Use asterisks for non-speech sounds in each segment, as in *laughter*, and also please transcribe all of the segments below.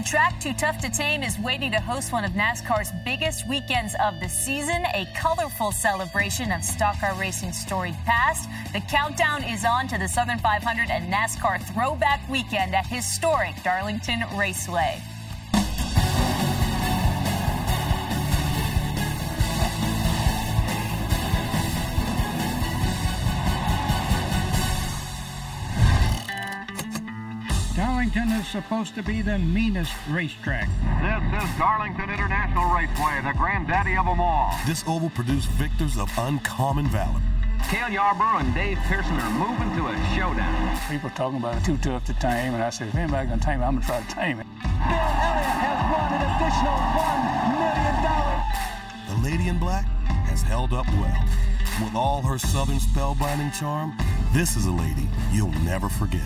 The track Too Tough to Tame is waiting to host one of NASCAR's biggest weekends of the season, a colorful celebration of stock car racing's storied past. The countdown is on to the Southern 500 and NASCAR Throwback Weekend at historic Darlington Raceway. Darlington is supposed to be the meanest racetrack. This is Darlington International Raceway, the granddaddy of them all. This oval produced victors of uncommon valor. Cale Yarborough and Dave Pearson are moving to a showdown. People are talking about it too tough to tame, and I said, if anybody's gonna tame it, I'm gonna try to tame it. Bill Elliott has won an additional one million dollars. The Lady in Black has held up well. With all her southern spellbinding charm, this is a lady you'll never forget.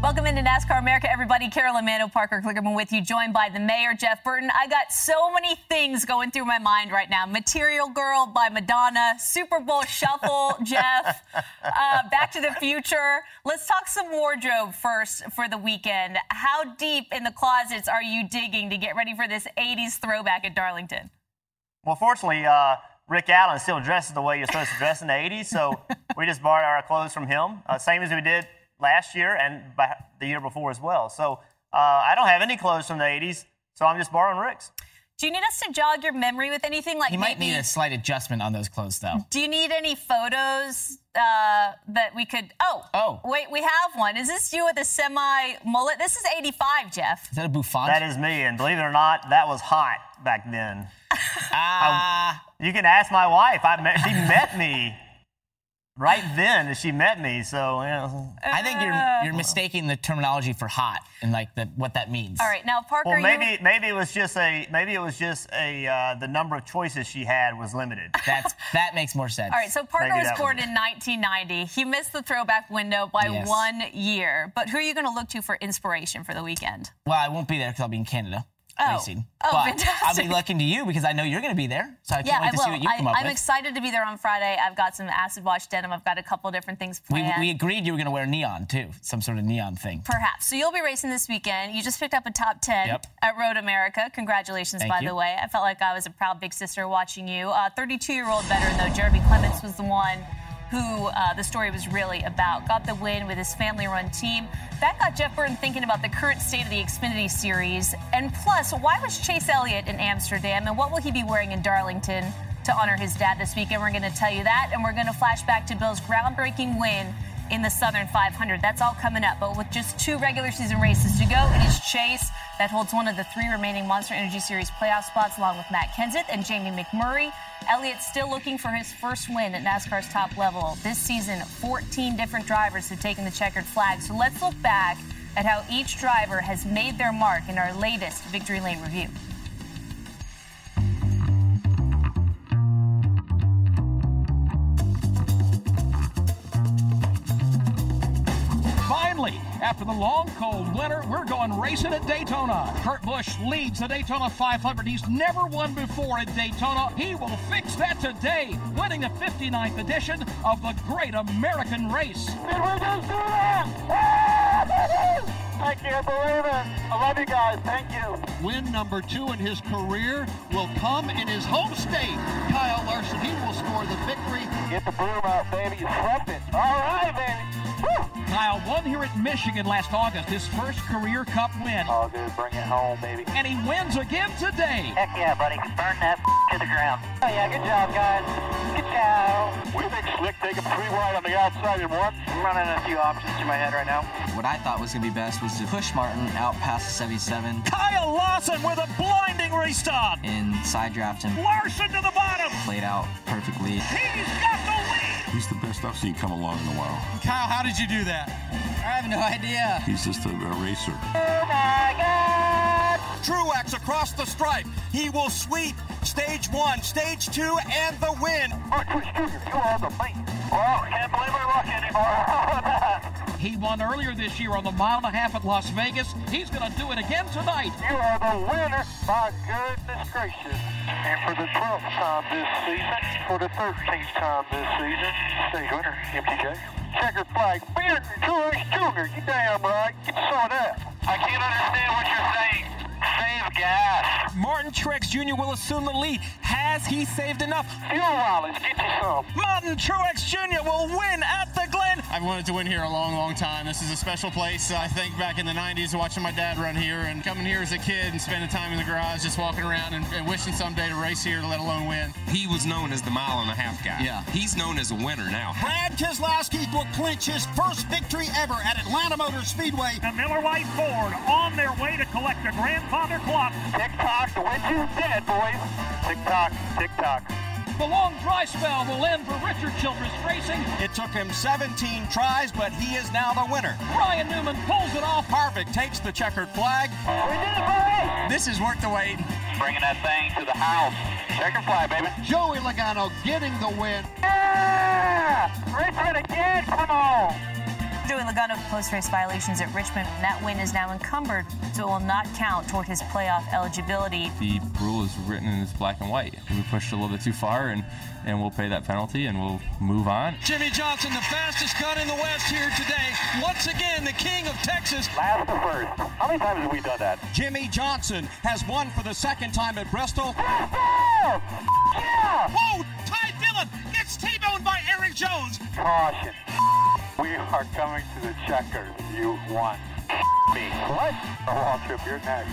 Welcome into NASCAR America, everybody. Carolyn Manno, Parker Kligerman with you, joined by the mayor, Jeff Burton. I got so many things going through my mind right now. Material Girl by Madonna, Super Bowl Shuffle, *laughs* Jeff, uh, Back to the Future. Let's talk some wardrobe first for the weekend. How deep in the closets are you digging to get ready for this 80s throwback at Darlington? Well, fortunately, uh, Rick Allen still dresses the way you're supposed to dress in the 80s, so *laughs* we just borrowed our clothes from him, uh, same as we did last year and the year before as well. So uh, I don't have any clothes from the 80s, so I'm just borrowing Rick's. Do you need us to jog your memory with anything like You might maybe, need a slight adjustment on those clothes, though. Do you need any photos uh, that we could? Oh, oh, wait, we have one. Is this you with a semi mullet? This is '85, Jeff. Is that a bouffant? That is me, and believe it or not, that was hot back then. *laughs* Ah. you can ask my wife. I met, she met me right then as she met me. So yeah. I think you're you're mistaking the terminology for hot and like the, what that means. All right, now Parker. Well, maybe you... maybe it was just a maybe it was just a uh, the number of choices she had was limited. *laughs* That's that makes more sense. All right, so Parker Maybe was born was in 1990. He missed the throwback window by Yes. one year. But who are you going to look to for inspiration for the weekend? Well, I won't be there because I'll be in Canada Oh. racing. Oh, but I'll be looking to you because I know you're going to be there. So I can't yeah, wait to see what you come I, up I'm with. excited to be there on Friday. I've got some acid wash denim. I've got a couple different things we, planned. we agreed you were going to wear neon too, some sort of neon thing. Perhaps. So you'll be racing this weekend. You just picked up a top 10 Yep. at Road America. Congratulations, Thank by you. the way. I felt like I was a proud big sister watching you. Uh, 32 year old veteran, though, Jeremy Clements was the one who uh, the story was really about. Got the win with his family run team. That got Jeff Burton thinking about the current state of the Xfinity Series. And plus, why was Chase Elliott in Amsterdam? And what will he be wearing in Darlington to honor his dad this weekend? We're going to tell you that. And we're going to flash back to Bill's groundbreaking win in the Southern 500. That's all coming up. But with just two regular season races to go, it is Chase that holds one of the three remaining Monster Energy Series playoff spots, along with Matt Kenseth and Jamie McMurray. Elliott still looking for his first win at NASCAR's top level. This season, 14 different drivers have taken the checkered flag. So let's look back at how each driver has made their mark in our latest Victory Lane review. Finally, after the long, cold winter, we're going racing at Daytona. Kurt Busch leads the Daytona 500. He's never won before at Daytona. He will fix that today, winning the 59th edition of the Great American Race. Did we just do that? I can't believe it. I love you guys. Thank you. Win number two in his career will come in his home state. Kyle Larson, he will score the victory. Get the broom out, baby. You slept it. All right, here at Michigan last August, his first career cup win. Oh, All good. Bring it home, baby. And he wins again today. Heck yeah, buddy. Burn that to the ground. Oh, yeah. Good job, guys. Good job. We think Slick take him three wide on the outside in one. I'm running a few options through my head right now. What I thought was going to be best was to push Martin out past the 77 Kyle Larson with a blinding restart. and side draft him. Larson to the bottom. Played out perfectly. He's got the lead. He's the best I've seen come along in a while. Kyle, how did you do that? I have no idea. He's just a, a racer. Oh my God! Truex across the stripe. He will sweep stage one, stage two, and the win. Martin Truex Jr., you are the man. Oh, well, can't believe we're lucky anymore. *laughs* He won earlier this year on the mile and a half at Las Vegas. He's going to do it again tonight. You are the winner. My goodness gracious. And for the 12th time this season, for the 13th time this season, stage winner, MTJ. Checkered flag, Beard Truex Jr., you damn right. Get some of that. I can't understand what you're saying. Save gas. Martin Truex Jr. will assume the lead. Has he saved enough? Fuel mileage, get you some. Martin Truex Jr. will win at the Glen. I've wanted to win here a long, long time. This is a special place. I think back in the 90s, watching my dad run here and coming here as a kid and spending time in the garage, just walking around and, and wishing someday to race here, let alone win. He was known as the mile and a half guy. Yeah. He's known as a winner now. Brad Keselowski will clinch his first victory ever at Atlanta Motor Speedway. The Miller Lite Ford on their way to collect a grandfather clock. Tick tock, the win is dead, boys. Tick tock, tick tock. The long dry spell will end for Richard Childress Racing. It took him 17 tries, but he is now the winner. Ryan Newman pulls it off. Harvick takes the checkered flag. We did it, boys! This is worth the wait. Bringing that thing to the house. Checkered flag, baby. Joey Logano getting the win. Yeah! Richmond again, come on! Joey Logano post-race violations at Richmond. That win is now encumbered, so it will not count toward his playoff eligibility. The rule is written in its black and white. We pushed a little bit too far, and, and we'll pay that penalty, and we'll move on. Jimmie Johnson, the fastest gun in the West here today. Once again, the king of Texas. Last to first. How many times have we done that? Jimmie Johnson has won for the second time at Bristol. Bristol! Yeah! Whoa! Ty Dillon gets T-boned by Erik Jones. Caution. We are coming to the checkers. You won. *laughs* Me. What? Oh, A long trip. You're next.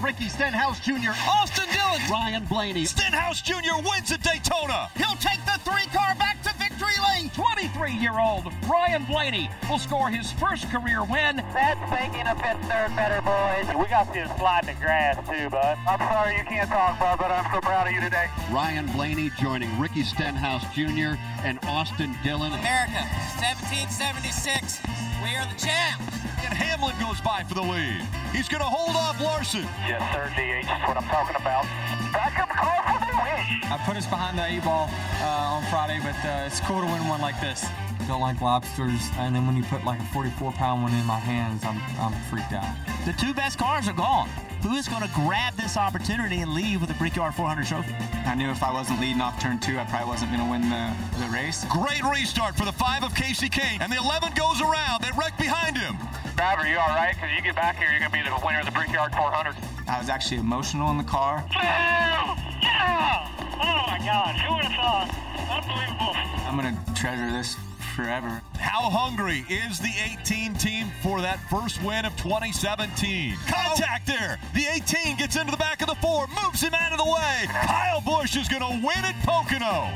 Ricky Stenhouse Jr. Austin Dillon. Ryan Blaney. Stenhouse Jr. wins at Daytona. He'll take the three car back to victory lane. 23-year-old Ryan Blaney will score his first career win. That's thinking a bit third better, boys. We got you to slide in the grass, too, bud. I'm sorry you can't talk, bud, but I'm so proud of you today. Ryan Blaney joining Ricky Stenhouse Jr. and Austin Dillon. America, 1776. We are the champs. And Hamlin goes by for the lead. He's going to hold off Larson. Yes, sir, DH. That's what I'm talking about. Back up car for the win. I put us behind the eight ball uh, on Friday, but uh, it's cool to win one like this. Don't like lobsters, and then when you put like a 44 pound one in my hands, I'm, I'm freaked out. The two best cars are gone. Who is going to grab this opportunity and leave with a Brickyard 400 trophy? I knew if I wasn't leading off turn two, I probably wasn't going to win the, the race. Great restart for the five of Kasey Kahne, and the 11 goes around. They wreck behind him. Driver, you all right? Because you get back here, you're going to be the winner of the Brickyard 400. I was actually emotional in the car. Yeah! Yeah! Oh, my God. Who would have thought? Unbelievable. I'm going to treasure this forever. How hungry is the 18 team for that first win of 2017? Contact there. The 18 gets into the back of the four, moves him out of the way. Kyle Busch is going to win at Pocono.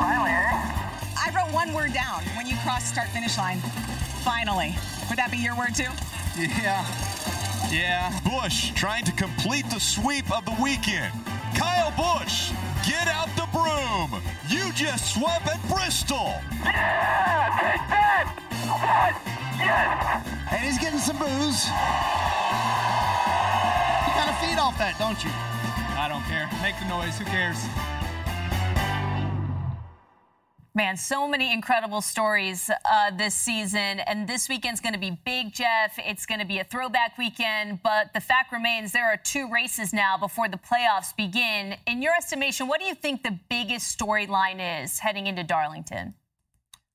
I wrote one word down when you cross start finish line. Finally. Would that be your word too? Yeah. Yeah. Busch trying to complete the sweep of the weekend. Kyle Busch, get out the broom. You just swept at Bristol. Yeah! Take that! Yes! Yes! And he's getting some boos. You kind of feed off that, don't you? I don't care. Make the noise. Who cares? Man, so many incredible stories uh, this season, and this weekend's going to be big, Jeff. It's going to be a throwback weekend, but the fact remains there are two races now before the playoffs begin. In your estimation, what do you think the biggest storyline is heading into Darlington?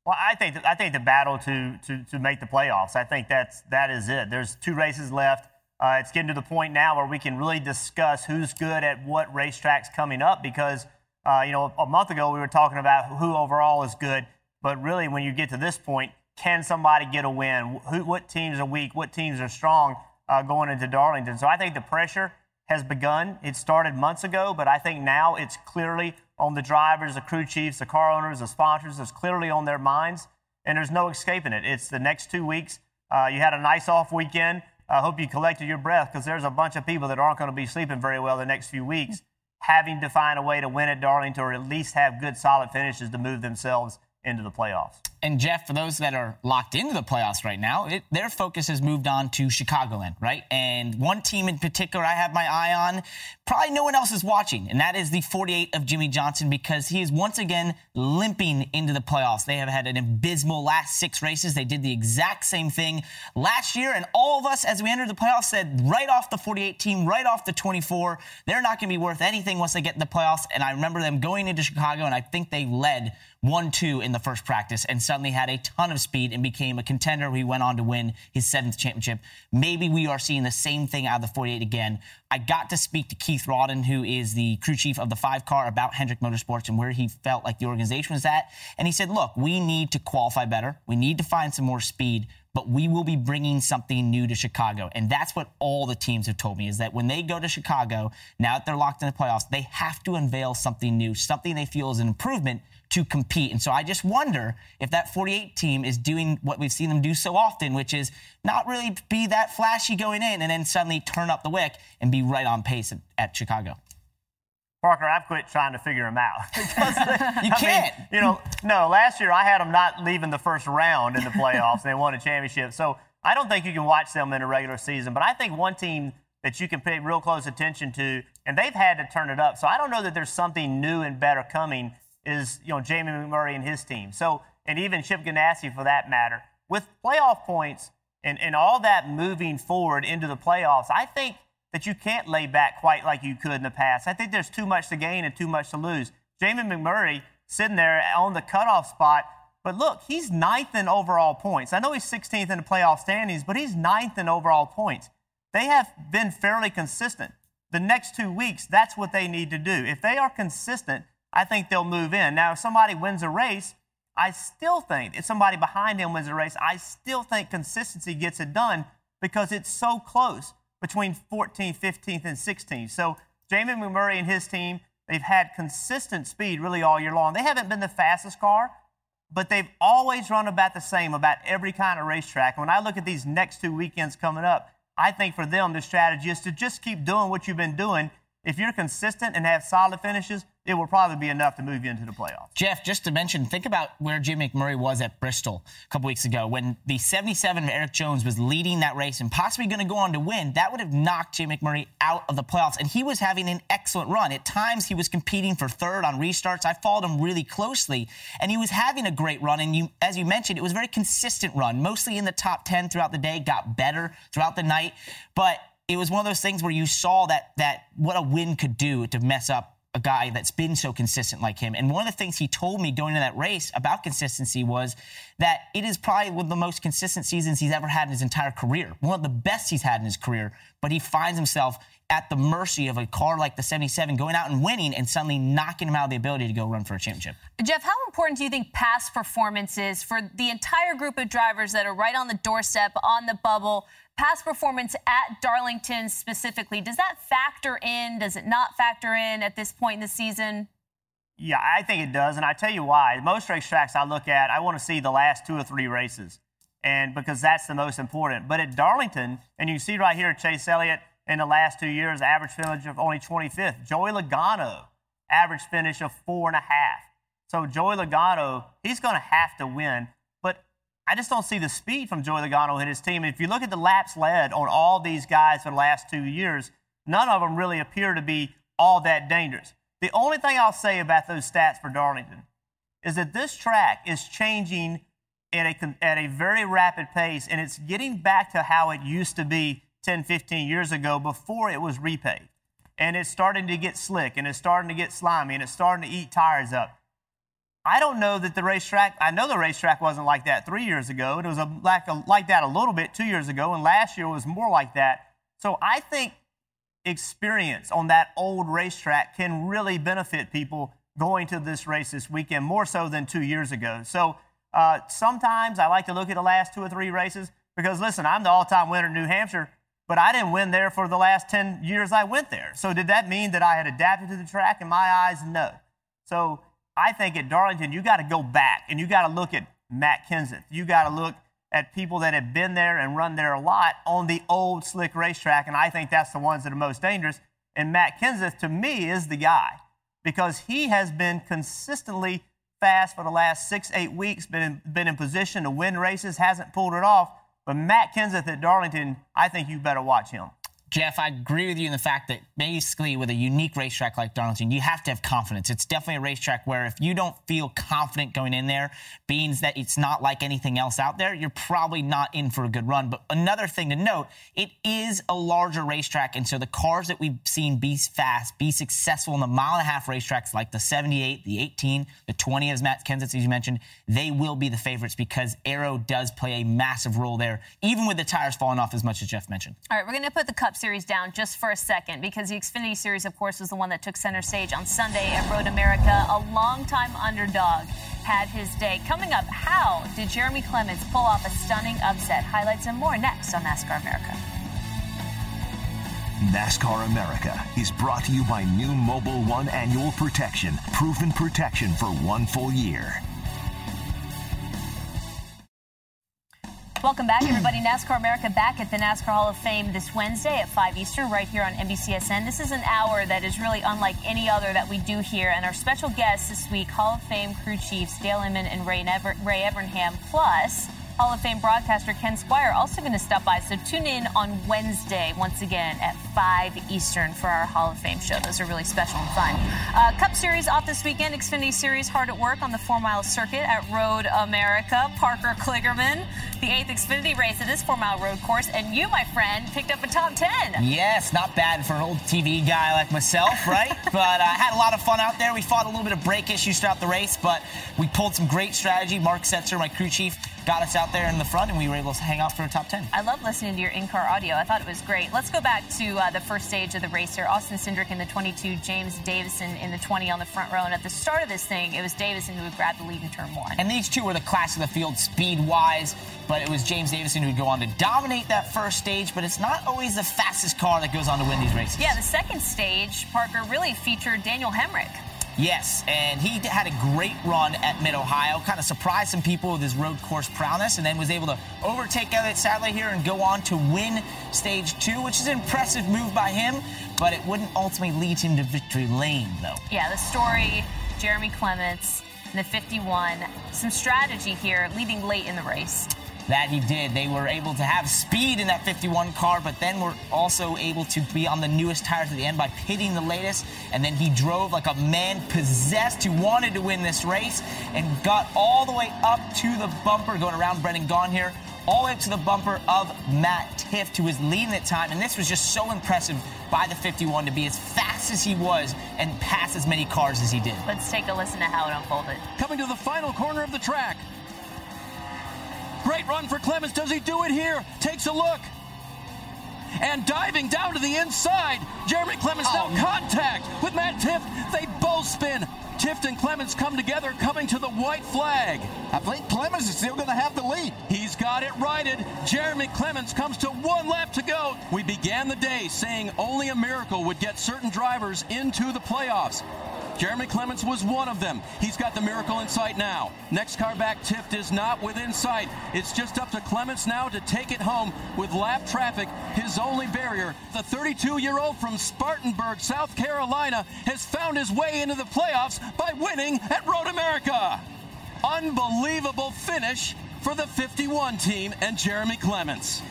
Well, I think I think the battle to, to to make the playoffs. I think that's that is it. There's two races left. Uh, it's getting to the point now where we can really discuss who's good at what racetracks coming up because. Uh, you know, a month ago we were talking about who overall is good, but really when you get to this point, can somebody get a win? Who, what teams are weak? What teams are strong uh, going into Darlington? So I think the pressure has begun. It started months ago, but I think now it's clearly on the drivers, the crew chiefs, the car owners, the sponsors. It's clearly on their minds, and there's no escaping it. It's the next two weeks. Uh, you had a nice off weekend. I hope you collected your breath because there's a bunch of people that aren't going to be sleeping very well the next few weeks having to find a way to win at Darlington or at least have good solid finishes to move themselves into the playoffs. And Jeff, for those that are locked into the playoffs right now, it, their focus has moved on to Chicagoland, right? And one team in particular I have my eye on, probably no one else is watching, and that is the 48 of Jimmie Johnson because he is once again limping into the playoffs. They have had an abysmal last six races. They did the exact same thing last year, and all of us, as we entered the playoffs, said right off the 48 team, right off the 24, they're not going to be worth anything once they get in the playoffs. And I remember them going into Chicago, and I think they led 1 2 in the first practice and suddenly had a ton of speed and became a contender. He went on to win his seventh championship. Maybe we are seeing the same thing out of the 48 again. I got to speak to Keith Rodden, who is the crew chief of the five car, about Hendrick Motorsports and where he felt like the organization was at. And he said, look, we need to qualify better. We need to find some more speed but we will be bringing something new to Chicago. And that's what all the teams have told me is that when they go to Chicago, now that they're locked in the playoffs, they have to unveil something new, something they feel is an improvement to compete. And so I just wonder if that 48 team is doing what we've seen them do so often, which is not really be that flashy going in and then suddenly turn up the wick and be right on pace at, at Chicago. Parker, I've quit trying to figure them out. *laughs* *laughs* you can't. Mean, you know, no. Last year I had them not leaving the first round in the playoffs, and they won a championship. So I don't think you can watch them in a regular season. But I think one team that you can pay real close attention to, and they've had to turn it up. So I don't know that there's something new and better coming. Is you know Jamie McMurray and his team. So and even Chip Ganassi for that matter. With playoff points and, and all that moving forward into the playoffs, I think that you can't lay back quite like you could in the past. I think there's too much to gain and too much to lose. Jamie McMurray sitting there on the cutoff spot, but look, he's ninth in overall points. I know he's 16th in the playoff standings, but he's ninth in overall points. They have been fairly consistent. The next two weeks, that's what they need to do. If they are consistent, I think they'll move in. Now, if somebody wins a race, I still think if somebody behind them wins a race, I still think consistency gets it done because it's so close between 14th, 15th, and 16th. So Jamie McMurray and his team, they've had consistent speed really all year long. They haven't been the fastest car, but they've always run about the same about every kind of racetrack. And when I look at these next two weekends coming up, I think for them the strategy is to just keep doing what you've been doing. If you're consistent and have solid finishes, it will probably be enough to move you into the playoffs. Jeff, just to mention, think about where Jim McMurray was at Bristol a couple weeks ago when the 77 of Erik Jones was leading that race and possibly going to go on to win. That would have knocked Jim McMurray out of the playoffs, and he was having an excellent run. At times, he was competing for third on restarts. I followed him really closely, and he was having a great run. And you, as you mentioned, it was a very consistent run, mostly in the top 10 throughout the day. Got better throughout the night, but it was one of those things where you saw that that what a win could do to mess up a guy that's been so consistent like him. And one of the things he told me going into that race about consistency was that it is probably one of the most consistent seasons he's ever had in his entire career. One of the best he's had in his career. But he finds himself at the mercy of a car like the 77 going out and winning and suddenly knocking him out of the ability to go run for a championship. Jeff, how important do you think past performance is for the entire group of drivers that are right on the doorstep, on the bubble? Past performance at Darlington specifically, does that factor in? Does it not factor in at this point in the season? Yeah, I think it does, and I tell you why. Most racetracks I look at, I want to see the last two or three races, and because that's the most important. But at Darlington, and you see right here, Chase Elliott in the last two years, average finish of only 25th. Joey Logano, average finish of four and a half. So Joey Logano, he's going to have to win. But I just don't see the speed from Joey Logano and his team. If you look at the laps led on all these guys for the last two years, none of them really appear to be all that dangerous. The only thing I'll say about those stats for Darlington is that this track is changing at a, at a very rapid pace, and it's getting back to how it used to be 10, 15 years ago before it was repaved. And it's starting to get slick, and it's starting to get slimy, and it's starting to eat tires up. I don't know that the racetrack, I know the racetrack wasn't like that three years ago. It was a, like, a, like that a little bit two years ago, and last year was more like that. So I think experience on that old racetrack can really benefit people going to this race this weekend, more so than two years ago. So uh, sometimes I like to look at the last two or three races because, listen, I'm the all time winner in New Hampshire, but I didn't win there for the last 10 years I went there. So did that mean that I had adapted to the track? In my eyes, no. So I think at Darlington, you got to go back and you got to look at Matt Kenseth. You got to look at people that have been there and run there a lot on the old slick racetrack, and I think that's the ones that are most dangerous. And Matt Kenseth, to me, is the guy because he has been consistently fast for the last six, eight weeks, been in, been in position to win races, hasn't pulled it off. But Matt Kenseth at Darlington, I think you better watch him. Jeff, I agree with you in the fact that basically with a unique racetrack like Darlington, you have to have confidence. It's definitely a racetrack where if you don't feel confident going in there, means that it's not like anything else out there, you're probably not in for a good run. But another thing to note, it is a larger racetrack, and so the cars that we've seen be fast, be successful in the mile and a half racetracks like the 78, the 18, the 20, as Matt Kenseth, as you mentioned, they will be the favorites because aero does play a massive role there, even with the tires falling off as much as Jeff mentioned. All right, we're going to put the Cup Series down just for a second because the Xfinity Series, of course, was the one that took center stage on Sunday at Road America. A longtime underdog had his day. Coming up, how did Jeremy Clements pull off a stunning upset? Highlights and more next on NASCAR America. NASCAR America is brought to you by new Mobile One Annual Protection, proven protection for one full year. Welcome back, everybody. NASCAR America back at the NASCAR Hall of Fame this Wednesday at 5 Eastern, right here on NBCSN. This is an hour that is really unlike any other that we do here. And our special guests this week, Hall of Fame crew chiefs Dale Inman and Ray, Never- Ray Evernham, plus Hall of Fame broadcaster Ken Squier also going to stop by. So tune in on Wednesday once again at 5 Eastern for our Hall of Fame show. Those are really special and fun. Uh, Cup Series off this weekend. Xfinity Series hard at work on the four mile circuit at Road America. Parker Kligerman, the eighth Xfinity race at this four mile road course. And you, my friend, picked up a top 10. Yes, not bad for an old TV guy like myself, right? *laughs* but I uh, had a lot of fun out there. We fought a little bit of brake issues throughout the race, but we pulled some great strategy. Mark Setzer, my crew chief, got us out there in the front, and we were able to hang out for a top 10. I love listening to your in-car audio. I thought it was great. Let's go back to uh, the first stage of the race here. Austin Cindric in the 22, James Davison in the 20 on the front row. And at the start of this thing, it was Davison who would grab the lead in turn one. And these two were the class of the field speed-wise, but it was James Davison who would go on to dominate that first stage, but it's not always the fastest car that goes on to win these races. Yeah, the second stage, Parker, really featured Daniel Hemric. Yes, and he had a great run at Mid Ohio, kind of surprised some people with his road course prowess, and then was able to overtake Elliott Sadler here and go on to win stage two, which is an impressive move by him, but it wouldn't ultimately lead him to victory lane, though. Yeah, the story Jeremy Clements the 51, some strategy here leading late in the race that he did. They were able to have speed in that 51 car, but then were also able to be on the newest tires at the end by pitting the latest. And then he drove like a man possessed who wanted to win this race and got all the way up to the bumper, going around Brendan Gaughan here, all the way up to the bumper of Matt Tifft, who was leading at time. And this was just so impressive by the 51 to be as fast as he was and pass as many cars as he did. Let's take a listen to how it unfolded. Coming to the final corner of the track. Great run for Clements. Does he do it here? Takes a look. And diving down to the inside, Jeremy Clements oh. now contact with Matt Tifft. They both spin. Tifft and Clements come together, coming to the white flag. I think Clements is still going to have the lead. He's got it righted. Jeremy Clements comes to one lap to go. We began the day saying only a miracle would get certain drivers into the playoffs. Jeremy Clements was one of them. He's got the miracle in sight now. Next car back Tifft is not within sight. It's just up to Clements now to take it home with lap traffic, his only barrier. The 32 year old from Spartanburg, South Carolina, has found his way into the playoffs by winning at Road America. Unbelievable finish for the 51 team and Jeremy Clements.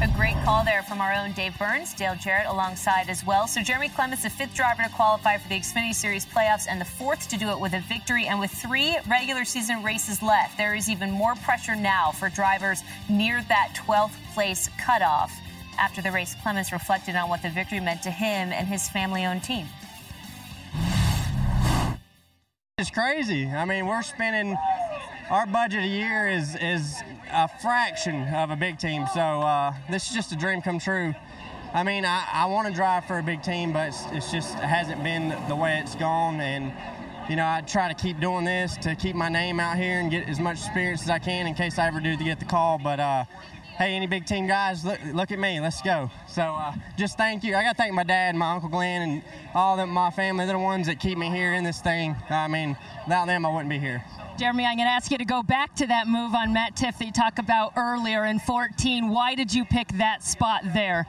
A great call there from our own Dave Burns, Dale Jarrett alongside as well. So Jeremy Clements, the fifth driver to qualify for the Xfinity Series playoffs and the fourth to do it with a victory. And with three regular season races left, there is even more pressure now for drivers near that 12th place cutoff. After the race, Clements reflected on what the victory meant to him and his family owned team. It's crazy. I mean, we're spending our budget a year is is a fraction of a big team. So uh, this is just a dream come true. I mean, I, I want to drive for a big team, but it's, it's just it hasn't been the way it's gone. And you know, I try to keep doing this to keep my name out here and get as much experience as I can in case I ever do to get the call. But uh, hey, any big team guys, look, look at me. Let's go. So uh, just thank you. I got to thank my dad, my uncle Glenn, and all of my family. They're the ones that keep me here in this thing. I mean, without them, I wouldn't be here. Jeremy, I'm going to ask you to go back to that move on Matt Tifft that you talked about earlier in 14. Why did you pick that spot there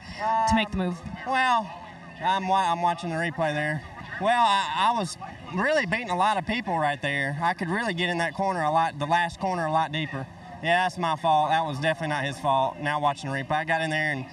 to make the move? Well, I'm, I'm watching the replay there. Well, I, I was really beating a lot of people right there. I could really get in that corner a lot, the last corner a lot deeper. Yeah, that's my fault. That was definitely not his fault. Now watching the replay, I got in there and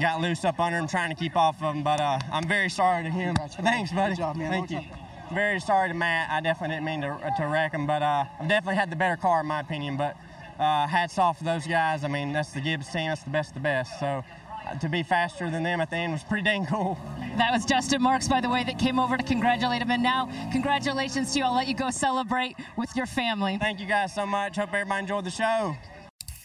got loose up under him, trying to keep off of him. But uh, I'm very sorry to him. Thanks, buddy. job, man. Thank Well you. Very sorry to Matt. I definitely didn't mean to, to wreck him, but uh, I've definitely had the better car in my opinion. But uh, hats off to those guys. I mean, that's the Gibbs team. That's the best of the best. So uh, to be faster than them at the end was pretty dang cool. That was Justin Marks, by the way, that came over to congratulate him. And now, congratulations to you. I'll let you go celebrate with your family. Thank you guys so much. Hope everybody enjoyed the show.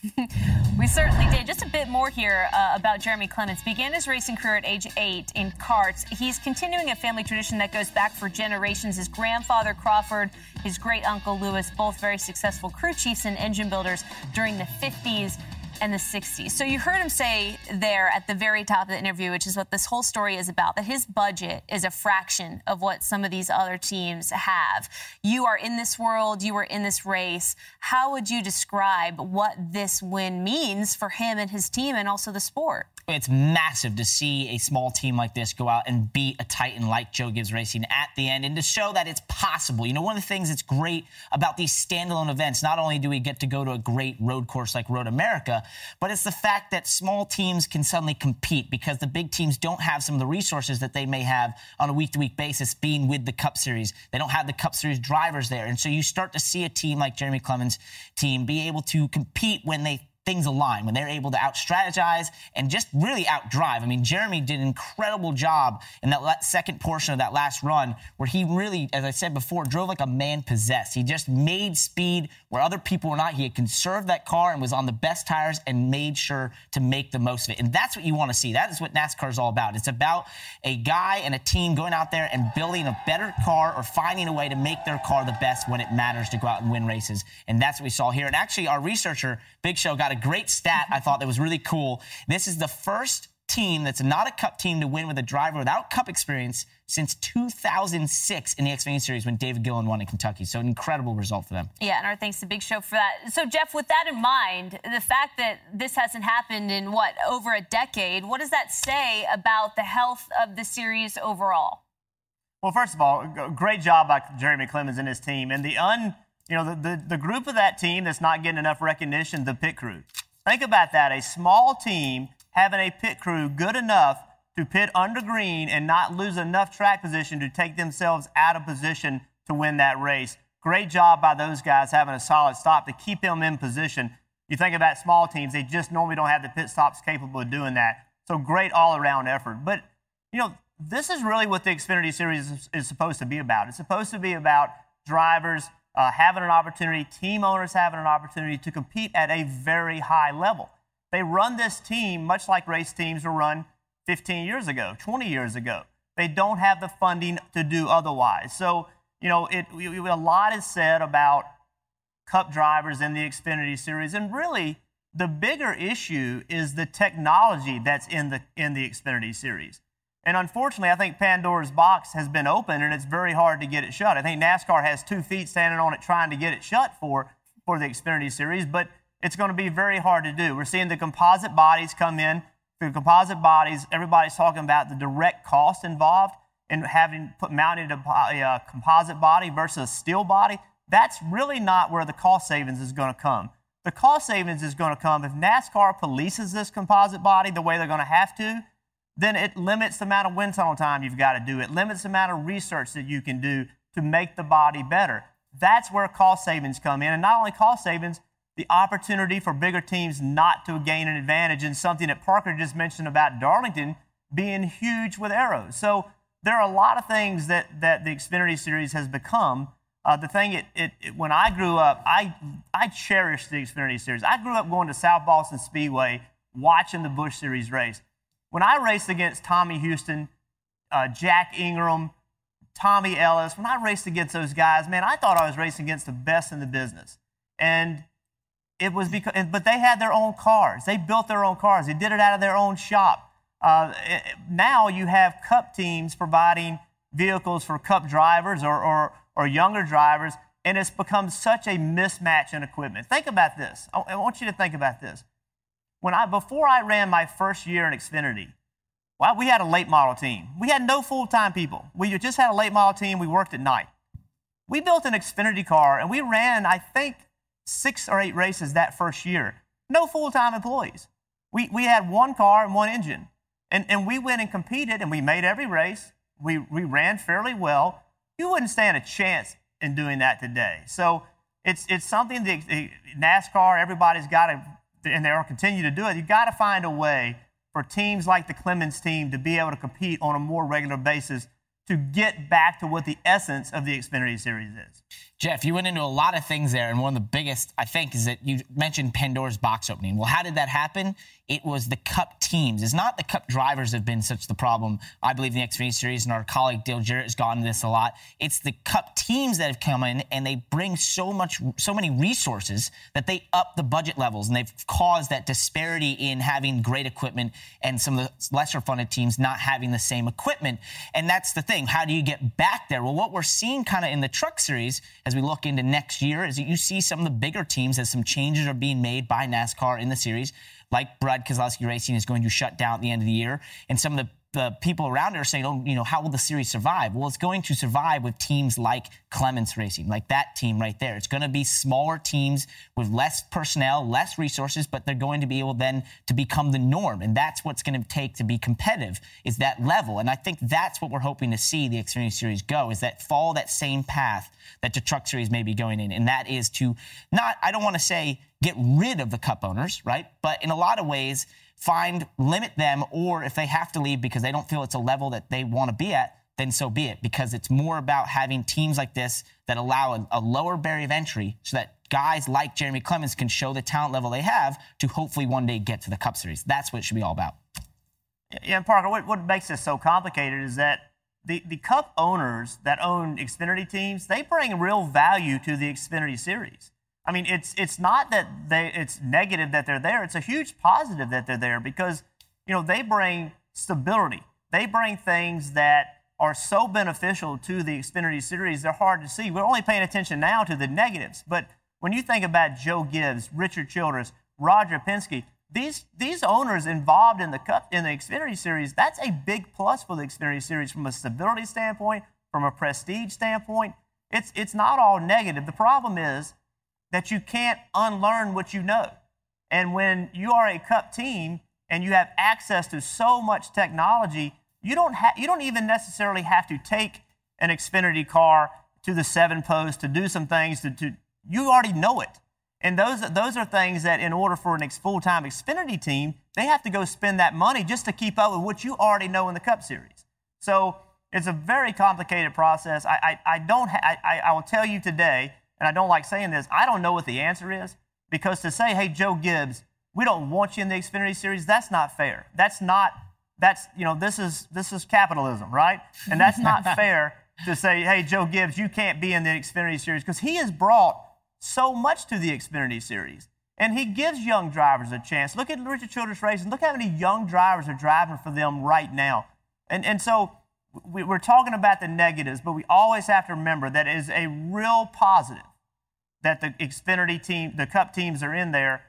*laughs* We certainly did. Just a bit more here uh, about Jeremy Clements. Began his racing career at age eight in karts. He's continuing a family tradition that goes back for generations. His grandfather Crawford, his great uncle Lewis, both very successful crew chiefs and engine builders during the 50s and the 60s. So you heard him say there at the very top of the interview, which is what this whole story is about, that his budget is a fraction of what some of these other teams have. You are in this world, you are in this race. How would you describe what this win means for him and his team and also the sport? It's massive to see a small team like this go out and beat a Titan like Joe Gibbs Racing at the end and to show that it's possible. You know, one of the things that's great about these standalone events, not only do we get to go to a great road course like Road America, but it's the fact that small teams can suddenly compete because the big teams don't have some of the resources that they may have on a week to week basis being with the Cup Series. They don't have the Cup Series drivers there. And so you start to see a team like Jeremy Clements' team be able to compete when they things align, when they're able to out strategize and just really out drive. I mean, Jeremy did an incredible job in that second portion of that last run where he really, as I said before, drove like a man possessed. He just made speed where other people were not. He had conserved that car and was on the best tires and made sure to make the most of it. And that's what you want to see. That is what NASCAR is all about. It's about a guy and a team going out there and building a better car or finding a way to make their car the best when it matters to go out and win races. And that's what we saw here. And actually, our researcher, Big Show, got a great stat I thought that was really cool. This is the first team that's not a cup team to win with a driver without cup experience since 2006 in the Xfinity Series when David Gilliland won in Kentucky. So an incredible result for them. Yeah, and our thanks to Big Show for that. So, Jeff, with that in mind, the fact that this hasn't happened in what, over a decade, what does that say about the health of the series overall? Well, first of all, great job by Jeremy Clements and his team. And the un, you know, the, the, the group of that team that's not getting enough recognition, the pit crew. Think about that. A small team having a pit crew good enough to pit under green and not lose enough track position to take themselves out of position to win that race. Great job by those guys having a solid stop to keep them in position. You think about small teams, they just normally don't have the pit stops capable of doing that. So great all around effort. But, you know, this is really what the Xfinity Series is, is supposed to be about. It's supposed to be about drivers uh, having an opportunity, team owners having an opportunity to compete at a very high level. They run this team much like race teams were run 15 years ago, 20 years ago. They don't have the funding to do otherwise. So, you know, it, we- a lot is said about cup drivers in the Xfinity Series, and really the bigger issue is the technology that's in the in the Xfinity Series. And unfortunately, I think Pandora's box has been opened, and it's very hard to get it shut. I think NASCAR has two feet standing on it trying to get it shut for for the Xfinity Series, but it's going to be very hard to do. We're seeing the composite bodies come in. The composite bodies, everybody's talking about the direct cost involved in having put mounted a, a uh, composite body versus a steel body. That's really not where the cost savings is going to come. The cost savings is going to come if NASCAR polices this composite body the way they're going to have to then it limits the amount of wind tunnel time you've got to do. It limits the amount of research that you can do to make the body better. That's where cost savings come in. And not only cost savings, the opportunity for bigger teams not to gain an advantage in something that Parker just mentioned about Darlington being huge with arrows. So there are a lot of things that, that the Xfinity Series has become. Uh, the thing, it, it, it- when I grew up, I, I cherished the Xfinity Series. I grew up going to South Boston Speedway watching the Busch Series race. When I raced against Tommy Houston, uh, Jack Ingram, Tommy Ellis, when I raced against those guys, man, I thought I was racing against the best in the business. And it was because, but they had their own cars. They built their own cars. They did it out of their own shop. Uh, it- now you have cup teams providing vehicles for cup drivers or, or, or younger drivers, and it's become such a mismatch in equipment. Think about this. I want you to think about this. When I, before I ran my first year in Xfinity, Well, we had a late model team. We had no full time people. We just had a late model team. We worked at night. We built an Xfinity car and we ran, I think, six or eight races that first year. No full time employees. We, we had one car and one engine. And, and we went and competed and we made every race. We, we ran fairly well. You wouldn't stand a chance in doing that today. So it's, it's something that NASCAR, everybody's got to, and they'll continue to do it. You've got to find a way for teams like the Clements team to be able to compete on a more regular basis to get back to what the essence of the Xfinity Series is. Jeff, you went into a lot of things there, and one of the biggest, I think, is that you mentioned Pandora's box opening. Well, how did that happen? It was the Cup teams. It's not the Cup drivers have been such the problem. I believe in the Xfinity Series, and our colleague Dale Jarrett has gone into this a lot. It's the Cup teams that have come in, and they bring so much, so many resources that they up the budget levels, and they've caused that disparity in having great equipment and some of the lesser funded teams not having the same equipment. And that's the thing. How do you get back there? Well, what we're seeing kind of in the Truck Series as we look into next year is that you see some of the bigger teams as some changes are being made by NASCAR in the series, like Brad Keselowski Racing is going to shut down at the end of the year, and some of the the people around it are saying, oh, you know, how will the series survive? Well, it's going to survive with teams like Clements Racing, like that team right there. It's going to be smaller teams with less personnel, less resources, but they're going to be able then to become the norm. And that's what's going to take to be competitive is that level. And I think that's what we're hoping to see the Xfinity Series go is that follow that same path that the Truck Series may be going in. And that is to not, I don't want to say get rid of the cup owners, right? But in a lot of ways, find, limit them, or if they have to leave because they don't feel it's a level that they want to be at, then so be it. Because it's more about having teams like this that allow a, a, lower barrier of entry so that guys like Jeremy Clements can show the talent level they have to hopefully one day get to the Cup Series. That's what it should be all about. Yeah, Parker, what, what makes this so complicated is that the, the Cup owners that own Xfinity teams, they bring real value to the Xfinity Series. I mean, it's it's not that they it's negative that they're there. It's a huge positive that they're there because you know they bring stability. They bring things that are so beneficial to the Xfinity series. They're hard to see. We're only paying attention now to the negatives, but when you think about Joe Gibbs, Richard Childress, Roger Penske, these these owners involved in the cup in the Xfinity series, that's a big plus for the Xfinity series from a stability standpoint, from a prestige standpoint. It's it's not all negative. The problem is that you can't unlearn what you know. And when you are a cup team and you have access to so much technology, you don't, ha- you don't even necessarily have to take an Xfinity car to the seven post to do some things. To, to you already know it. And those, those are things that, in order for an full time Xfinity team, they have to go spend that money just to keep up with what you already know in the Cup Series. So it's a very complicated process. I, I, I don't ha- I, I will tell you today and I don't like saying this, I don't know what the answer is because to say, hey, Joe Gibbs, we don't want you in the Xfinity series, that's not fair. That's not, that's, you know, this is, this is capitalism, right? And that's *laughs* not fair to say, hey, Joe Gibbs, you can't be in the Xfinity series because he has brought so much to the Xfinity series. And he gives young drivers a chance. Look at Richard Childress Racing. Look how many young drivers are driving for them right now. And, and so we, are talking about the negatives, but we always have to remember that is a real positive that the Xfinity team, the Cup teams are in there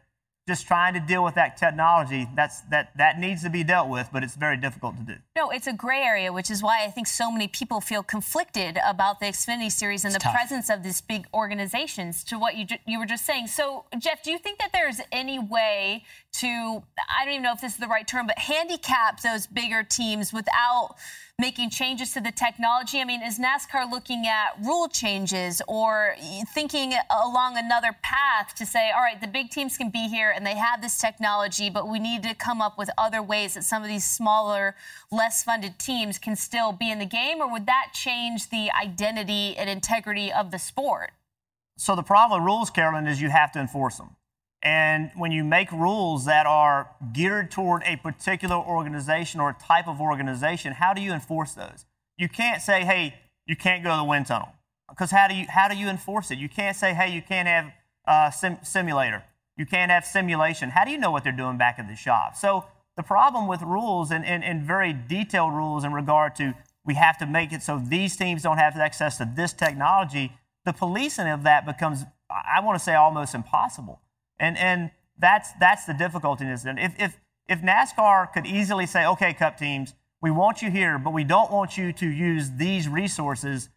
just trying to deal with that technology that's that that needs to be dealt with but it's very difficult to do no it's a gray area which is why i think so many people feel conflicted about the xfinity series and it's the tough. presence of these big organizations to what you you were just saying so jeff do you think that there's any way to i don't even know if this is the right term but handicap those bigger teams without making changes to the technology? I mean, is NASCAR looking at rule changes or thinking along another path to say, all right, the big teams can be here and they have this technology, but we need to come up with other ways that some of these smaller, less funded teams can still be in the game? Or would that change the identity and integrity of the sport? So the problem with rules, Carolyn, is you have to enforce them. And when you make rules that are geared toward a particular organization or type of organization, how do you enforce those? You can't say, hey, you can't go to the wind tunnel. Because how do you, how do you enforce it? You can't say, hey, you can't have a sim- simulator. You can't have simulation. How do you know what they're doing back at the shop? So the problem with rules and, and, and very detailed rules in regard to we have to make it so these teams don't have access to this technology, the policing of that becomes, I want to say, almost impossible. And, and that's, that's the difficulty in this. If, if, if NASCAR could easily say, okay, Cup teams, We want you here, but we don't want you to use these resources.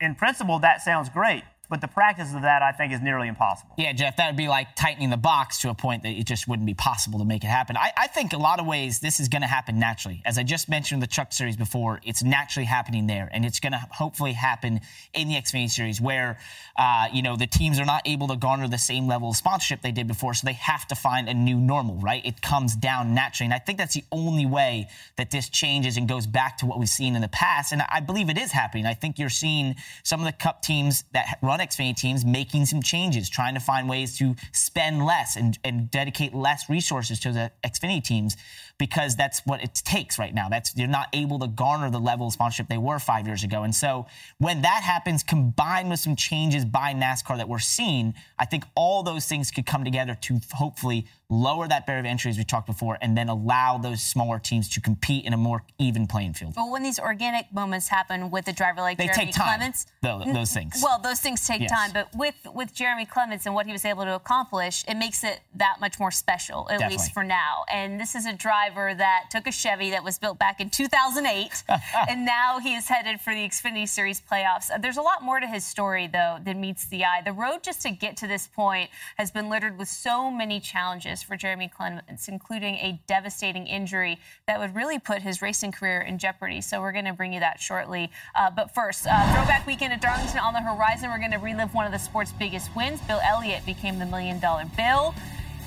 In principle, that sounds great, but the practice of that, I think, is nearly impossible. Yeah, Jeff, that would be like tightening the box to a point that it just wouldn't be possible to make it happen. I, I think a lot of ways this is going to happen naturally. As I just mentioned in the Truck Series before, it's naturally happening there, and it's going to hopefully happen in the Xfinity Series where, uh, you know, the teams are not able to garner the same level of sponsorship they did before, so they have to find a new normal, right? It comes down naturally, and I think that's the only way that this changes and goes back to what we've seen in the past, and I believe it is happening. I think you're seeing some of the Cup teams that run Xfinity teams making some changes, trying to find ways to spend less and, and dedicate less resources to the Xfinity teams because that's what it takes right now. That's you're not able to garner the level of sponsorship they were five years ago. And so when that happens, combined with some changes by NASCAR that we're seeing, I think all those things could come together to hopefully lower that barrier of entry as we talked before, and then allow those smaller teams to compete in a more even playing field. Well, when these organic moments happen with a driver like They Jeremy take time, Clements, tho- those things. Well, those things take Yes. time, but with with Jeremy Clements and what he was able to accomplish, it makes it that much more special, at Definitely. least for now. And this is a driver that took a Chevy that was built back in 2008, *laughs* and now he is headed for the Xfinity Series playoffs. Uh, There's a lot more to his story, though, than meets the eye. The road just to get to this point has been littered with so many challenges for Jeremy Clements, including a devastating injury that would really put his racing career in jeopardy. So we're going to bring you that shortly. Uh, but first, uh, throwback weekend at Darlington on the horizon. We're going to relive one of the sport's biggest wins. Bill Elliott became the Million Dollar Bill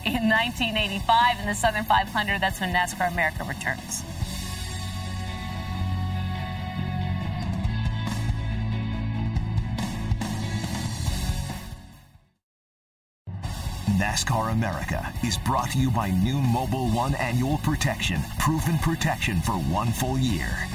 in 1985 in the Southern 500. That's when NASCAR America returns. NASCAR America is brought to you by new Mobil One Annual Protection, proven protection for one full year.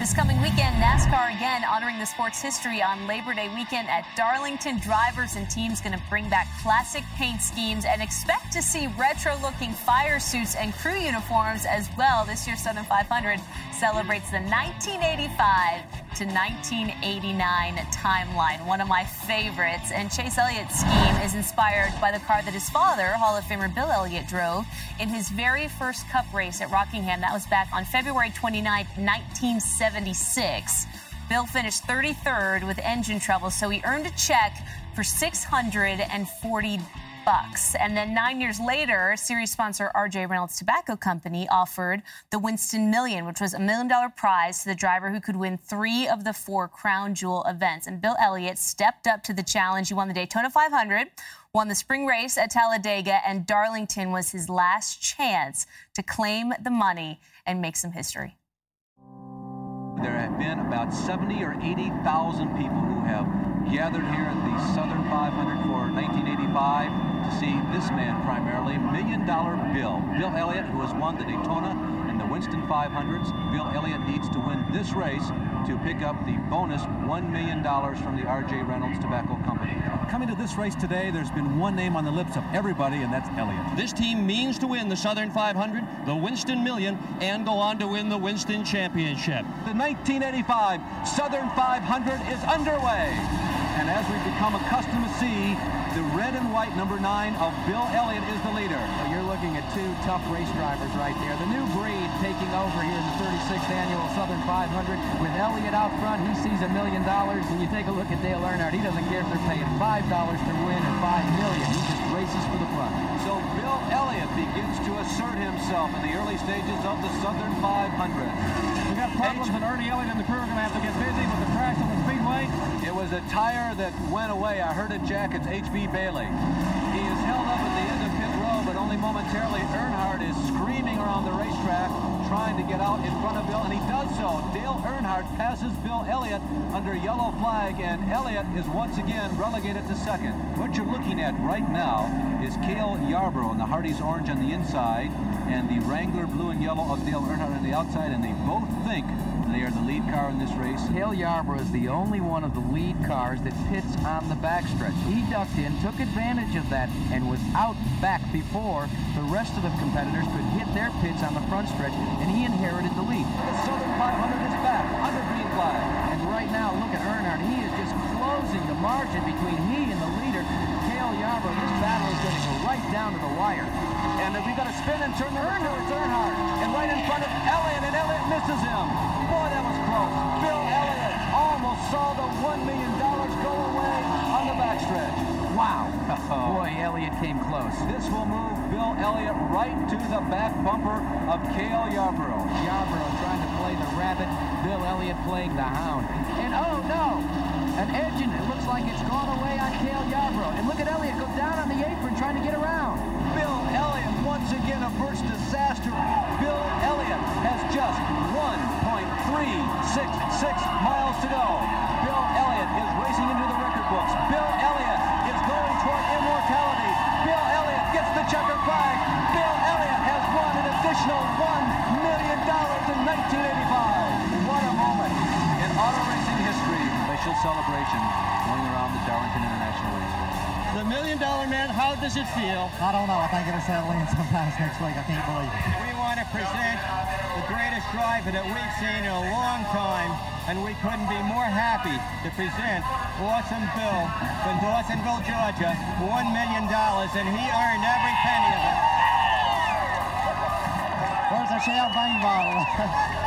This coming weekend, NASCAR again honoring the sport's history on Labor Day weekend at Darlington. Drivers and teams going to bring back classic paint schemes and expect to see retro looking fire suits and crew uniforms as well. This year's Southern 500 celebrates the 1985 to 1989 timeline, one of my favorites. And Chase Elliott's scheme is inspired by the car that his father, Hall of Famer Bill Elliott, drove in his very first Cup race at Rockingham. That was back on February 29, 1976. Bill finished 33rd with engine trouble, so he earned a check for 640 bucks. And then nine years later, series sponsor RJ Reynolds Tobacco Company offered the Winston Million, which was a million dollar prize to the driver who could win three of the four crown jewel events. And Bill Elliott stepped up to the challenge. He won the Daytona 500, won the spring race at Talladega, and Darlington was his last chance to claim the money and make some history. There have been about 70 or 80,000 people who have gathered here at the Southern 500 for 1985 to see this man primarily, Million Dollar Bill. Bill Elliott, who has won the Daytona Winston 500s. Bill Elliott needs to win this race to pick up the bonus $1 million from the R.J. Reynolds Tobacco Company. Coming to this race today, there's been one name on the lips of everybody, and that's Elliott. This team means to win the Southern 500, the Winston Million, and go on to win the Winston Championship. The 1985 Southern 500 is underway. And as we've become accustomed to see, the red and white number nine of Bill Elliott is the leader. So you're looking at two tough race drivers right there. The new breed taking over here in the 36th annual Southern 500 with Elliott out front. He sees a million dollars, and you take a look at Dale Earnhardt. He doesn't care if they're paying five dollars to win or five million. He just races for the front. So Bill Elliott begins to assert himself in the early stages of the Southern 500. We got problems, and Ernie Elliott and the crew are going to have to get busy with the crash on the speedway. It was a tire that went away. I heard it, Jack. It's H.B. Bailey. He is held up at the end of pit row, but only momentarily. Earnhardt is screaming around the racetrack, trying to get out in front of Bill, and he does so. Dale Earnhardt passes Bill Elliott under yellow flag, and Elliott is once again relegated to second. What you're looking at right now is Cale Yarborough in the Hardee's orange on the inside, and the Wrangler blue and yellow of Dale Earnhardt on the outside, and they both think they are the lead car in this race. Cale Yarborough is the only one of the lead cars that pits on the backstretch. He ducked in, took advantage of that, and was out back before the rest of the competitors could hit their pits on the front stretch, and he inherited the lead. The Southern 500 is back under green flag. And right now, look at Earnhardt. He is just closing the margin between he and the leader, Cale Yarborough. This battle is going to go right down to the wire. And if we got to spin and turn two. It's Earnhardt. And right in front of Elliott, and Elliott misses him. Boy, that was close. Bill Elliott almost saw the $1 million go away on the backstretch. Wow. *laughs* Boy, Elliott came close. This will move Bill Elliott right to the back bumper of Cale Yarborough. Yarborough trying to play the rabbit, Bill Elliott playing the hound. And oh no, an engine, it looks like it's gone away on Cale Yarborough. And look at Elliott go down on the apron trying to get around. Bill Elliott once again averts disaster. Bill Elliott has just 1.366 miles to go. Bill Elliott is racing into the record books. Bill Elliott is going toward immortality. Bill Elliott gets the checker flag. Bill Elliott has won an additional $1 million in 1985. What in history. Special celebration going around the Darlington International Raceway. The million dollar man, how does it feel? I don't know. I think it'll settle in sometimes next week. I can't believe it. We want to present the greatest driver that we've seen in a long time, and we couldn't be more happy to present Awesome Bill from Dawsonville, Georgia, $1 million, and he earned every penny of it. Where's the champagne bottle? *laughs*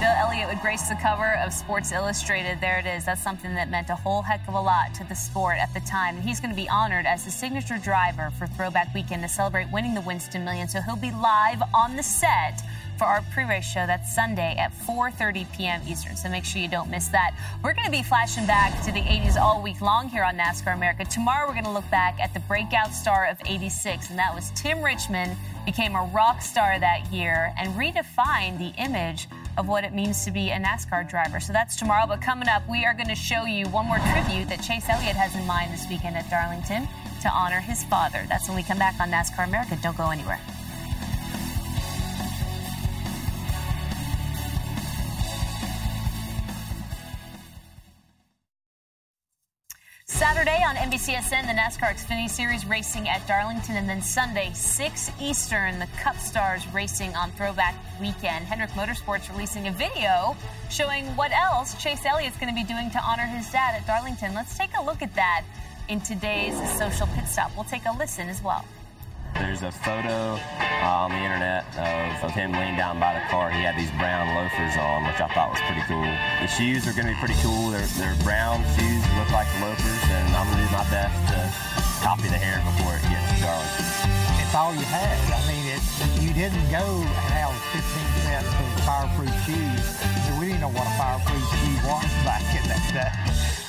Bill Elliott would grace the cover of Sports Illustrated. There it is. That's something that meant a whole heck of a lot to the sport at the time. And he's going to be honored as the signature driver for Throwback Weekend to celebrate winning the Winston Million. So he'll be live on the set for our pre-race show. That's Sunday at 4:30 p.m. Eastern. So make sure you don't miss that. We're going to be flashing back to the 80s all week long here on NASCAR America. Tomorrow we're going to look back at the breakout star of 86, and that was Tim Richmond. Became a rock star that year and redefined the image of what it means to be a NASCAR driver. So that's tomorrow. But coming up, we are going to show you one more tribute that Chase Elliott has in mind this weekend at Darlington to honor his father. That's when we come back on NASCAR America. Don't go anywhere. Saturday on NBCSN, the NASCAR Xfinity Series racing at Darlington, and then Sunday, 6 Eastern, the Cup Stars racing on Throwback Weekend. Hendrick Motorsports releasing a video showing what else Chase Elliott's going to be doing to honor his dad at Darlington. Let's take a look at that in today's social pit stop. We'll take a listen as well. There's a photo uh, on the internet of, of him laying down by the car. He had these brown loafers on, which I thought was pretty cool. The shoes are going to be pretty cool. They're, they're brown shoes, look like loafers, and I'm going to do my best to copy the hair before it gets Darlington. It's all you had. I mean, it, you didn't go and have 15 cents of fireproof shoes. So We didn't know what a fireproof shoe was back in that day.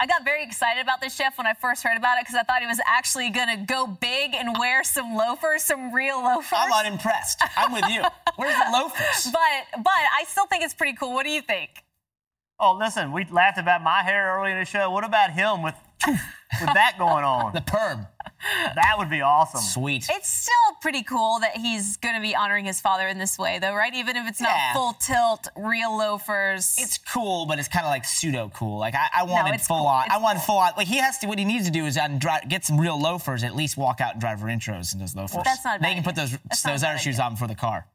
I got very excited about this, chef when I first heard about it because I thought he was actually going to go big and wear some loafers, some real loafers. I'm unimpressed. I'm with you. Where's the loafers? *laughs* But but I still think it's pretty cool. What do you think? Oh, listen, we laughed about my hair earlier in the show. What about him with *laughs* with that going on? The perm. That would be awesome. Sweet. It's still pretty cool that he's going to be honoring his father in this way, though, right? Even if it's not Yeah. full tilt, real loafers. It's cool, but it's kind of like pseudo cool. Like I, I wanted it's full cool. on. It's I wanted full on. Like he has to. What he needs to do is um, dri get some real loafers. At least walk out and driver intros in those loafers. that's not a They bad can put those That's those bad other shoes on for the car.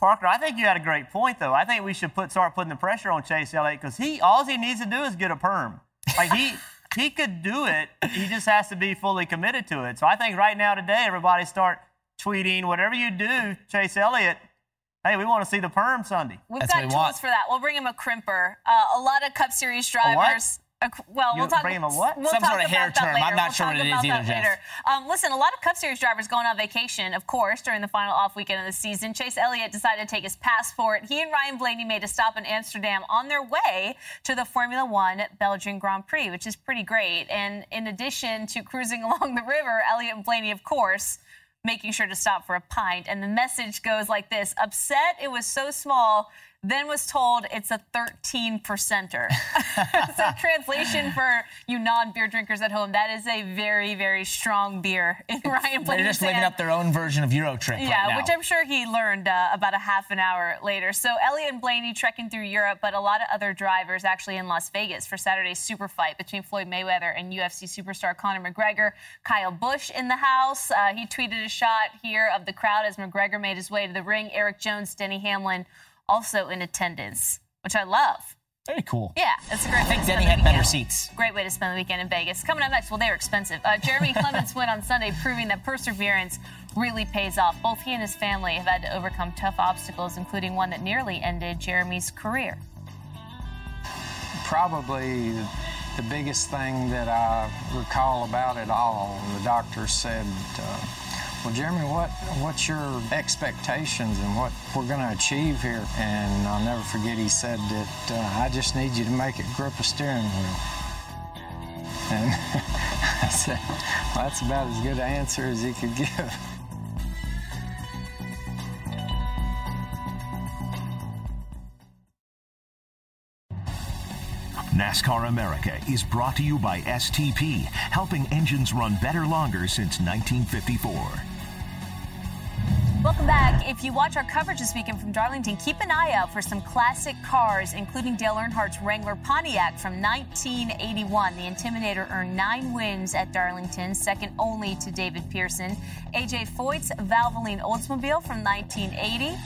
Parker, I think you had a great point, though. I think we should put start putting the pressure on Chase Elliott because he all he needs to do is get a perm. Like he he could do it. He just has to be fully committed to it. So I think right now today, everybody start tweeting whatever you do, Chase Elliott. Hey, we want to see the perm Sunday. We've got tools for that. We'll bring him a crimper. Uh, a lot of Cup Series drivers. Well, You we'll talk. him a what? We'll Some sort of hair about term. later. I'm not We'll sure what it is either, later. Um, listen, a lot of Cup Series drivers going on vacation, of course, during the final off weekend of the season. Chase Elliott decided to take his passport. He and Ryan Blaney made a stop in Amsterdam on their way to the Formula One Belgian Grand Prix, which is pretty great. And in addition to cruising *laughs* along the river, Elliott and Blaney, of course, making sure to stop for a pint. And the message goes like this Upset it was so small, then was told it's a 13 percenter. *laughs* so, translation for you non beer drinkers at home, that is a very, very strong beer in Ryan They're just living up their own version of Euro Trip Yeah, right now. which I'm sure he learned uh, about a half an hour later. So Elliott and Blaney trekking through Europe, but a lot of other drivers actually in Las Vegas for Saturday's super fight between Floyd Mayweather and UFC superstar Conor McGregor. Kyle Busch in the house. Uh, he tweeted a shot here of the crowd as McGregor made his way to the ring. Erik Jones, Denny Hamlin also in attendance, which I love. Very cool. Yeah, it's a great way think Denny had better seats. Great way to spend the weekend in Vegas. Coming up next, well, they're expensive. Uh, Jeremy *laughs* Clements went on Sunday, proving that perseverance really pays off. Both he and his family have had to overcome tough obstacles, including one that nearly ended Jeremy's career. Probably the biggest thing that I recall about it all, the doctor said, uh, well, Jeremy, what what's your expectations and what we're going to achieve here? And I'll never forget he said that uh, I just need you to make it grip a steering wheel. And *laughs* I said, well, that's about as good an answer as he could give. NASCAR America is brought to you by STP, helping engines run better longer since 1954. Welcome back. If you watch our coverage this weekend from Darlington, keep an eye out for some classic cars, including Dale Earnhardt's Wrangler Pontiac from 1981. The Intimidator earned nine wins at Darlington, second only to David Pearson. AJ Foyt's Valvoline Oldsmobile from 1980.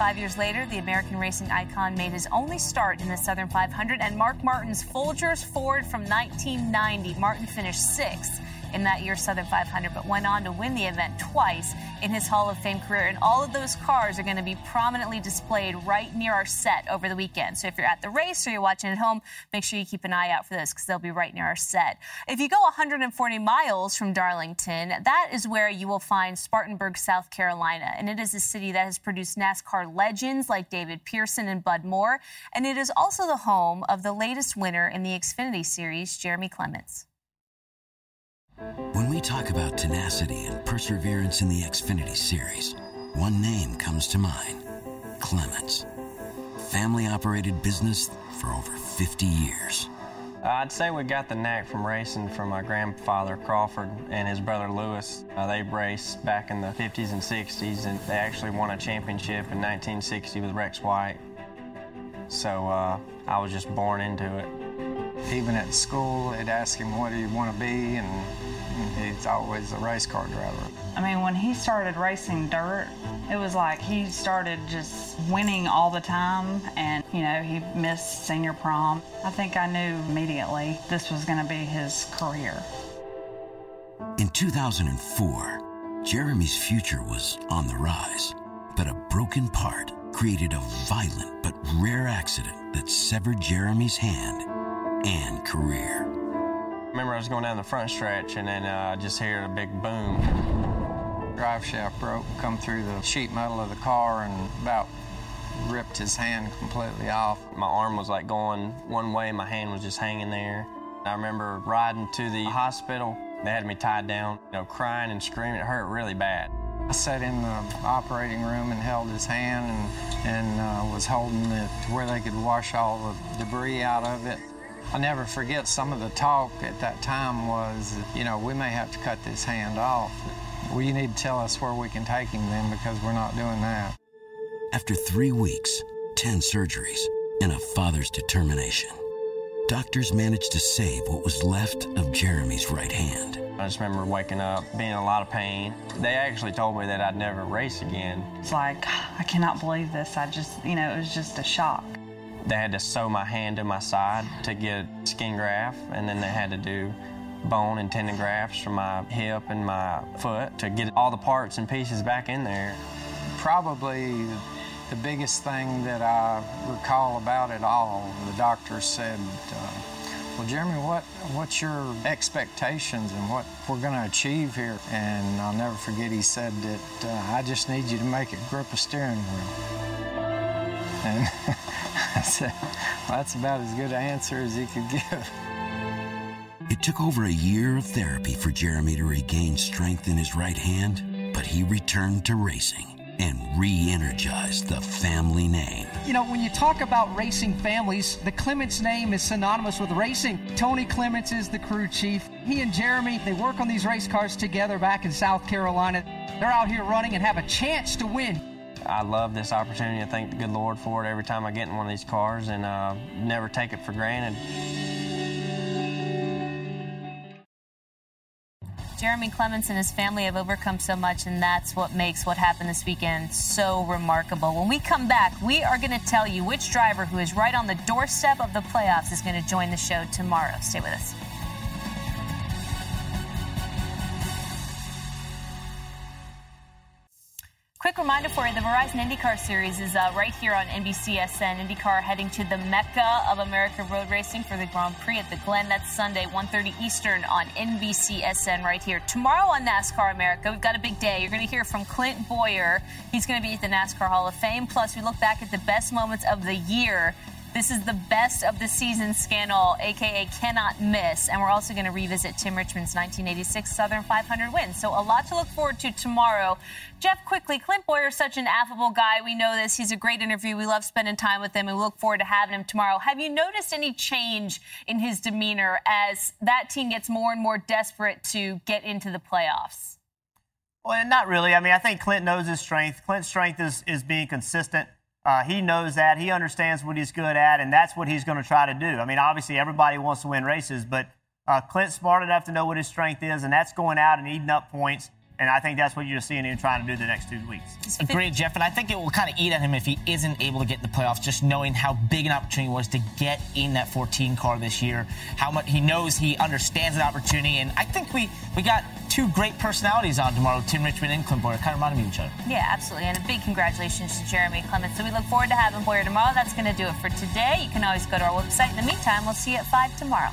Five years later, the American racing icon made his only start in the Southern 500, and Mark Martin's Folgers Ford from 1990. Martin finished sixth in that year's Southern 500, but went on to win the event twice in his Hall of Fame career. And all of those cars are going to be prominently displayed right near our set over the weekend. So if you're at the race or you're watching at home, make sure you keep an eye out for those because they'll be right near our set. If you go 140 miles from Darlington, that is where you will find Spartanburg, South Carolina. And it is a city that has produced NASCAR legends like David Pearson and Bud Moore. And it is also the home of the latest winner in the Xfinity Series, Jeremy Clements. When we talk about tenacity and perseverance in the Xfinity Series, one name comes to mind Clements. Family operated business for over 50 years. I'd say we got the knack from racing from my grandfather Crawford and his brother Lewis. Uh, they raced back in the 50s and 60s, and they actually won a championship in 1960 with Rex White. So uh, I was just born into it. Even at school, they'd ask him what he'd want to be, and he's always a race car driver. I mean, when he started racing dirt, it was like he started just winning all the time, and you know, he missed senior prom. I think I knew immediately this was going to be his career. In 2004, Jeremy's future was on the rise, but a broken part created a violent but rare accident that severed Jeremy's hand and career. Remember I was going down the front stretch and then uh, just heard a big boom. Drive shaft broke, come through the sheet metal of the car, and about ripped his hand completely off. My arm was like going one way, my hand was just hanging there. I remember riding to the hospital. They had me tied down, you know, crying and screaming. It hurt really bad. I sat in the operating room and held his hand and, and uh, was holding it to where they could wash all the debris out of it. I never forget some of the talk at that time was, you know, we may have to cut this hand off. Well, you need to tell us where we can take him then because we're not doing that. After three weeks, 10 surgeries, and a father's determination, doctors managed to save what was left of Jeremy's right hand. I just remember waking up, being in a lot of pain. They actually told me that I'd never race again. It's like, I cannot believe this. I just, you know, it was just a shock. They had to sew my hand to my side to get skin graft, and then they had to do bone and tendon grafts from my hip and my foot to get all the parts and pieces back in there. Probably the biggest thing that I recall about it all, the doctor said, uh, well, Jeremy, what, what's your expectations and what we're going to achieve here? And I'll never forget he said that uh, I just need you to make it grip a steering wheel. And *laughs* I said, well, that's about as good an answer as he could give. It took over a year of therapy for Jeremy to regain strength in his right hand, but he returned to racing and re energized the family name. You know, when you talk about racing families, the Clements name is synonymous with racing. Tony Clements is the crew chief. He and Jeremy, they work on these race cars together back in South Carolina. They're out here running and have a chance to win. I love this opportunity. I thank the good Lord for it every time I get in one of these cars and uh, never take it for granted. Jeremy Clements and his family have overcome so much, and that's what makes what happened this weekend so remarkable. When we come back, we are going to tell you which driver who is right on the doorstep of the playoffs is going to join the show tomorrow. Stay with us. Quick reminder for you the Verizon IndyCar Series is uh, right here on NBCSN. IndyCar heading to the Mecca of American road racing for the Grand Prix at the Glen. That's Sunday, 1.30 Eastern on NBCSN right here. Tomorrow on NASCAR America, we've got a big day. You're going to hear from Clint Bowyer. He's going to be at the NASCAR Hall of Fame. Plus, we look back at the best moments of the year this is the best of the season scandal, aka cannot miss. And we're also going to revisit Tim Richmond's 1986 Southern 500 win. So a lot to look forward to tomorrow. Jeff, quickly, Clint Bowyer is such an affable guy. We know this. He's a great interview. We love spending time with him, and we look forward to having him tomorrow. Have you noticed any change in his demeanor as that team gets more and more desperate to get into the playoffs? Well, not really. I mean, I think Clint knows his strength. Clint's strength is, is being consistent. Uh, he knows that. He understands what he's good at, and that's what he's going to try to do. I mean, obviously, everybody wants to win races, but uh, Clint's smart enough to know what his strength is, and that's going out and eating up points and I think that's what you're seeing him trying to do the next two weeks. Agreed, Jeff. And I think it will kind of eat at him if he isn't able to get in the playoffs, just knowing how big an opportunity was to get in that 14 car this year. How much he knows he understands the opportunity. And I think we, we got two great personalities on tomorrow, Tim Richmond and Clint Bowyer. Kind of reminded me of each other. Yeah, absolutely. And a big congratulations to Jeremy Clements. So we look forward to having Bowyer tomorrow. That's going to do it for today. You can always go to our website. In the meantime, we'll see you at 5 tomorrow.